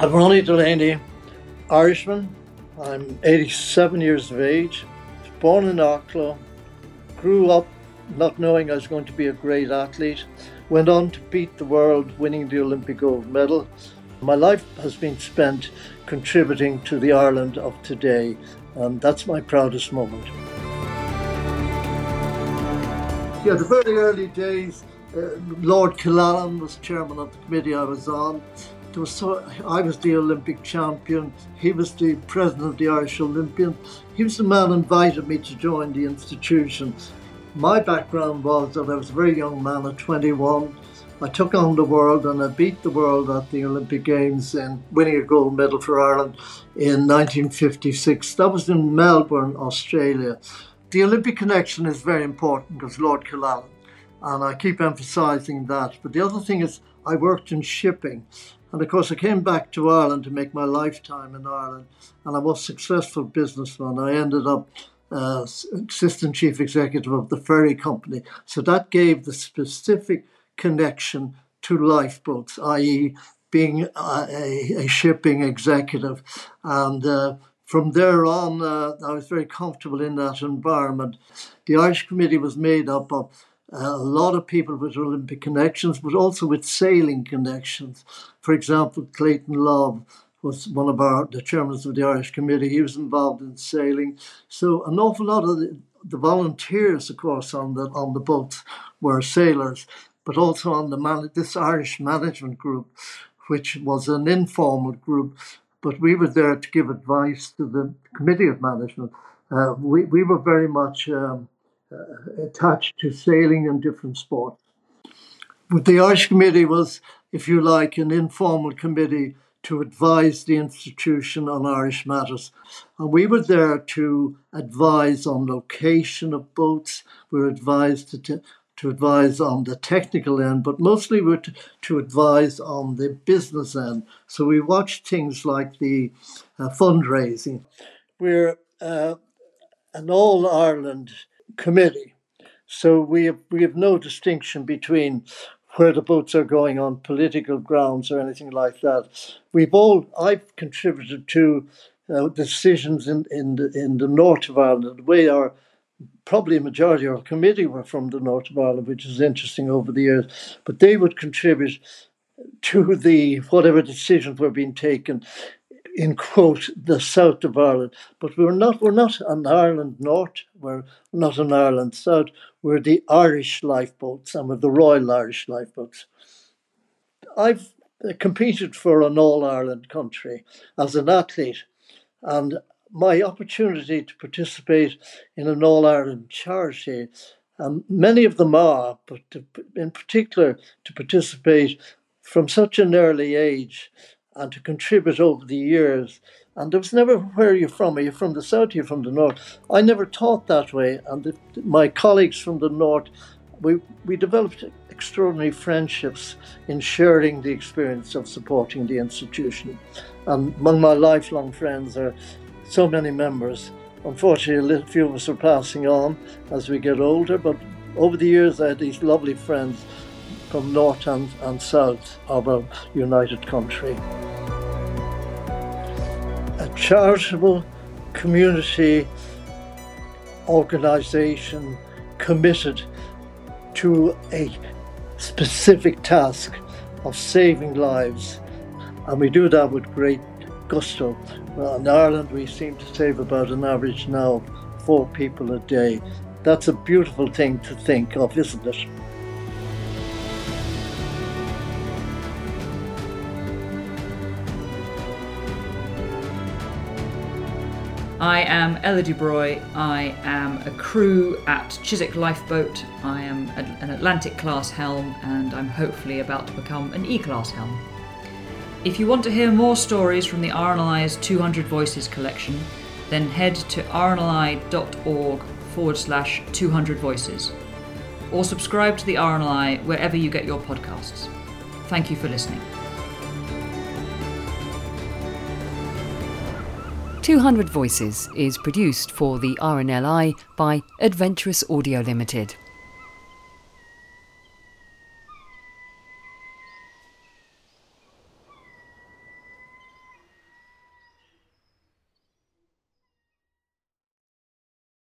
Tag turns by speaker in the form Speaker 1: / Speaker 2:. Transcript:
Speaker 1: I'm Ronnie Delany, Irishman. I'm 87 years of age, born in Arklow, grew up not knowing I was going to be a great athlete, went on to beat the world, winning the Olympic gold medal. My life has been spent contributing to the Ireland of today, and that's my proudest moment. Yeah, the very early days, uh, Lord Killanin was chairman of the committee I was on was so, I was the Olympic champion. He was the president of the Irish Olympian. He was the man who invited me to join the institution. My background was that I was a very young man at 21. I took on the world and I beat the world at the Olympic Games and winning a gold medal for Ireland in 1956. That was in Melbourne, Australia. The Olympic connection is very important because Lord Killanin, and I keep emphasising that. But the other thing is, I worked in shipping, and of course, I came back to Ireland to make my lifetime in Ireland, and I was a successful businessman. I ended up uh, assistant chief executive of the ferry company. So that gave the specific connection to lifeboats, i.e., being a, a, shipping executive. And uh, from there on, uh, I was very comfortable in that environment. The Irish Committee was made up of uh, a lot of people with Olympic connections, but also with sailing connections. For example, Clayton Love was one of our the chairmen of the Irish Committee. He was involved in sailing. So an awful lot of the, the volunteers, of course, on the on the boats were sailors, but also on the man, this Irish management group, which was an informal group, but we were there to give advice to the committee of management. Uh, we we were very much. Um, attached to sailing and different sports. But the Irish Committee was, if you like, an informal committee to advise the institution on Irish matters. And we were there to advise on location of boats, we were advised to, t- to advise on the technical end, but mostly we were to, to advise on the business end. So we watched things like the uh, fundraising. We're uh, an all Ireland committee. So we have, we have no distinction between where the boats are going on political grounds or anything like that. We've all I've contributed to uh, decisions in in the, in the north of Ireland. We are probably a majority of our committee were from the north of Ireland, which is interesting over the years. But they would contribute to the whatever decisions were being taken in quote the south of Ireland. But we're not we're not an Ireland North, we're not an Ireland South, we're the Irish lifeboats and we're the Royal Irish Lifeboats. I've competed for an All Ireland country as an athlete, and my opportunity to participate in an All Ireland charity, um, many of them are, but to, in particular to participate from such an early age and to contribute over the years. And there was never where are you from? Are you from the south? Are you from the north? I never taught that way. And the, my colleagues from the north, we, we developed extraordinary friendships in sharing the experience of supporting the institution. And among my lifelong friends are so many members. Unfortunately, a few of us are passing on as we get older, but over the years I had these lovely friends from north and, and south of a united country. A charitable community organisation committed to a specific task of saving lives, and we do that with great gusto. Well, in Ireland, we seem to save about an average now four people a day. That's a beautiful thing to think of, isn't it?
Speaker 2: I am Ella Dubroy. I am a crew at Chiswick Lifeboat. I am an Atlantic class helm and I'm hopefully about to become an E class helm. If you want to hear more stories from the RNLI's 200 Voices collection, then head to rnli.org forward slash 200 voices or subscribe to the RNLI wherever you get your podcasts. Thank you for listening.
Speaker 3: 200 Voices is produced for the RNLI by Adventurous Audio Limited.